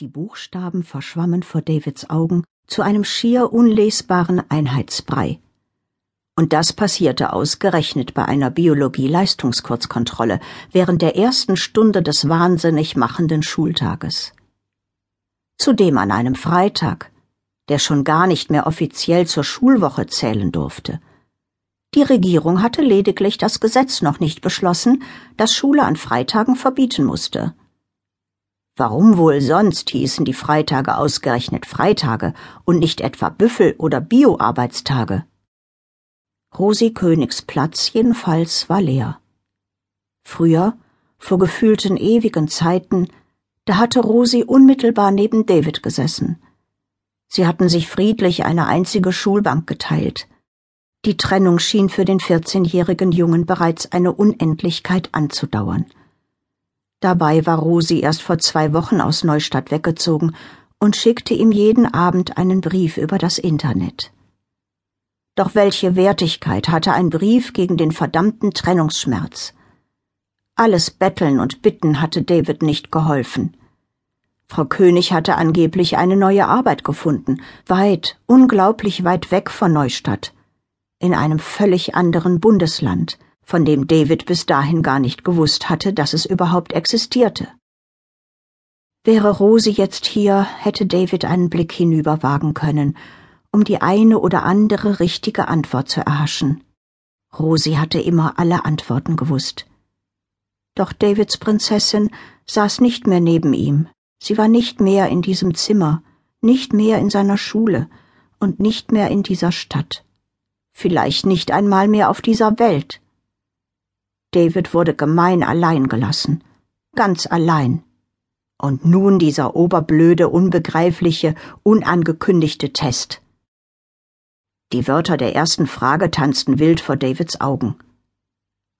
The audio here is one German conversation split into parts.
Die Buchstaben verschwammen vor Davids Augen zu einem schier unlesbaren Einheitsbrei. Und das passierte ausgerechnet bei einer Biologie-Leistungskurzkontrolle während der ersten Stunde des wahnsinnig machenden Schultages. Zudem an einem Freitag, der schon gar nicht mehr offiziell zur Schulwoche zählen durfte. Die Regierung hatte lediglich das Gesetz noch nicht beschlossen, das Schule an Freitagen verbieten musste. Warum wohl sonst hießen die Freitage ausgerechnet Freitage und nicht etwa Büffel- oder Bio-Arbeitstage? Rosi Königs Platz jedenfalls war leer. Früher, vor gefühlten ewigen Zeiten, da hatte Rosi unmittelbar neben David gesessen. Sie hatten sich friedlich eine einzige Schulbank geteilt. Die Trennung schien für den vierzehnjährigen Jungen bereits eine Unendlichkeit anzudauern. Dabei war Rosi erst vor zwei Wochen aus Neustadt weggezogen und schickte ihm jeden Abend einen Brief über das Internet. Doch welche Wertigkeit hatte ein Brief gegen den verdammten Trennungsschmerz? Alles Betteln und Bitten hatte David nicht geholfen. Frau König hatte angeblich eine neue Arbeit gefunden, weit, unglaublich weit weg von Neustadt, in einem völlig anderen Bundesland, von dem David bis dahin gar nicht gewusst hatte, dass es überhaupt existierte. Wäre Rose jetzt hier, hätte David einen Blick hinüber wagen können, um die eine oder andere richtige Antwort zu erhaschen. Rosi hatte immer alle Antworten gewusst. Doch Davids Prinzessin saß nicht mehr neben ihm, sie war nicht mehr in diesem Zimmer, nicht mehr in seiner Schule und nicht mehr in dieser Stadt, vielleicht nicht einmal mehr auf dieser Welt. David wurde gemein allein gelassen. Ganz allein. Und nun dieser oberblöde, unbegreifliche, unangekündigte Test. Die Wörter der ersten Frage tanzten wild vor Davids Augen.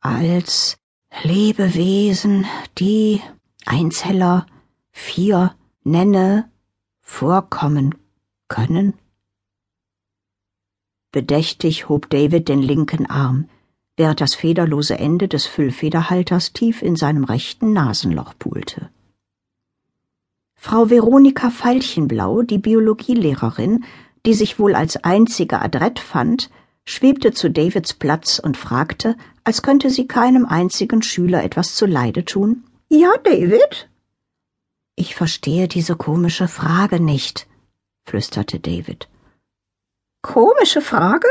Als Lebewesen, die Einzeller vier nenne vorkommen können? Bedächtig hob David den linken Arm während das federlose Ende des Füllfederhalters tief in seinem rechten Nasenloch pulte. Frau Veronika Veilchenblau, die Biologielehrerin, die sich wohl als einzige adrett fand, schwebte zu Davids Platz und fragte, als könnte sie keinem einzigen Schüler etwas zuleide tun. Ja, David? Ich verstehe diese komische Frage nicht, flüsterte David. Komische Frage?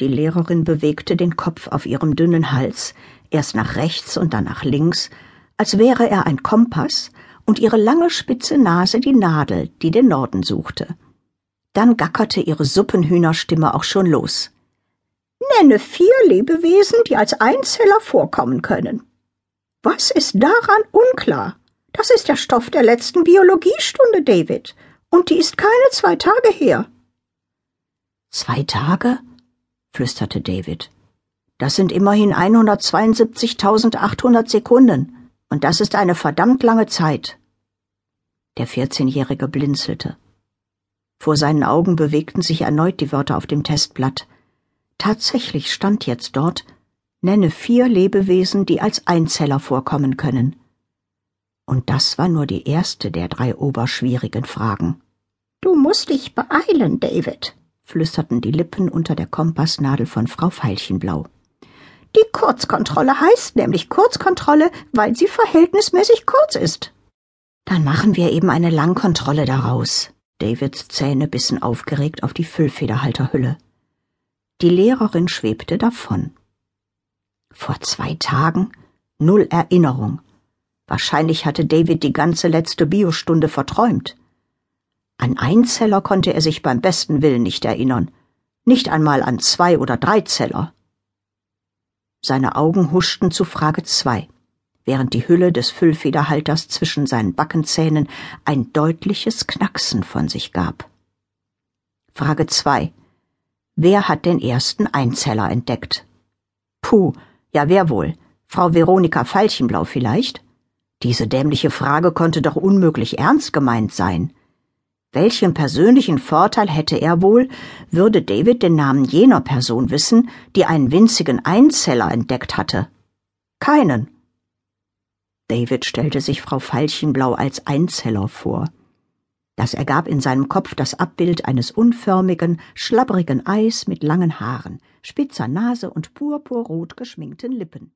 Die Lehrerin bewegte den Kopf auf ihrem dünnen Hals, erst nach rechts und dann nach links, als wäre er ein Kompass, und ihre lange spitze Nase die Nadel, die den Norden suchte. Dann gackerte ihre Suppenhühnerstimme auch schon los. Nenne vier Lebewesen, die als Einzeller vorkommen können. Was ist daran unklar? Das ist der Stoff der letzten Biologiestunde, David, und die ist keine zwei Tage her. Zwei Tage? Flüsterte David. Das sind immerhin 172.800 Sekunden, und das ist eine verdammt lange Zeit. Der vierzehnjährige blinzelte. Vor seinen Augen bewegten sich erneut die Wörter auf dem Testblatt. Tatsächlich stand jetzt dort Nenne vier Lebewesen, die als Einzeller vorkommen können. Und das war nur die erste der drei oberschwierigen Fragen. Du musst dich beeilen, David, flüsterten die Lippen unter der Kompassnadel von Frau Veilchenblau. Die Kurzkontrolle heißt nämlich Kurzkontrolle, weil sie verhältnismäßig kurz ist. Dann machen wir eben eine Langkontrolle daraus. Davids Zähne bissen aufgeregt auf die Füllfederhalterhülle. Die Lehrerin schwebte davon. Vor zwei Tagen null Erinnerung. Wahrscheinlich hatte David die ganze letzte Biostunde verträumt. An Einzeller konnte er sich beim besten Willen nicht erinnern, nicht einmal an Zwei- oder Dreizeller. Seine Augen huschten zu Frage zwei, während die Hülle des Füllfederhalters zwischen seinen Backenzähnen ein deutliches Knacksen von sich gab. Frage zwei: Wer hat den ersten Einzeller entdeckt? Puh, ja wer wohl? Frau Veronika Veilchenblau vielleicht? Diese dämliche Frage konnte doch unmöglich ernst gemeint sein. Welchen persönlichen Vorteil hätte er wohl, würde David den Namen jener Person wissen, die einen winzigen Einzeller entdeckt hatte? Keinen. David stellte sich Frau Veilchenblau als Einzeller vor. Das ergab in seinem Kopf das Abbild eines unförmigen, schlabbrigen Eis mit langen Haaren, spitzer Nase und purpurrot geschminkten Lippen.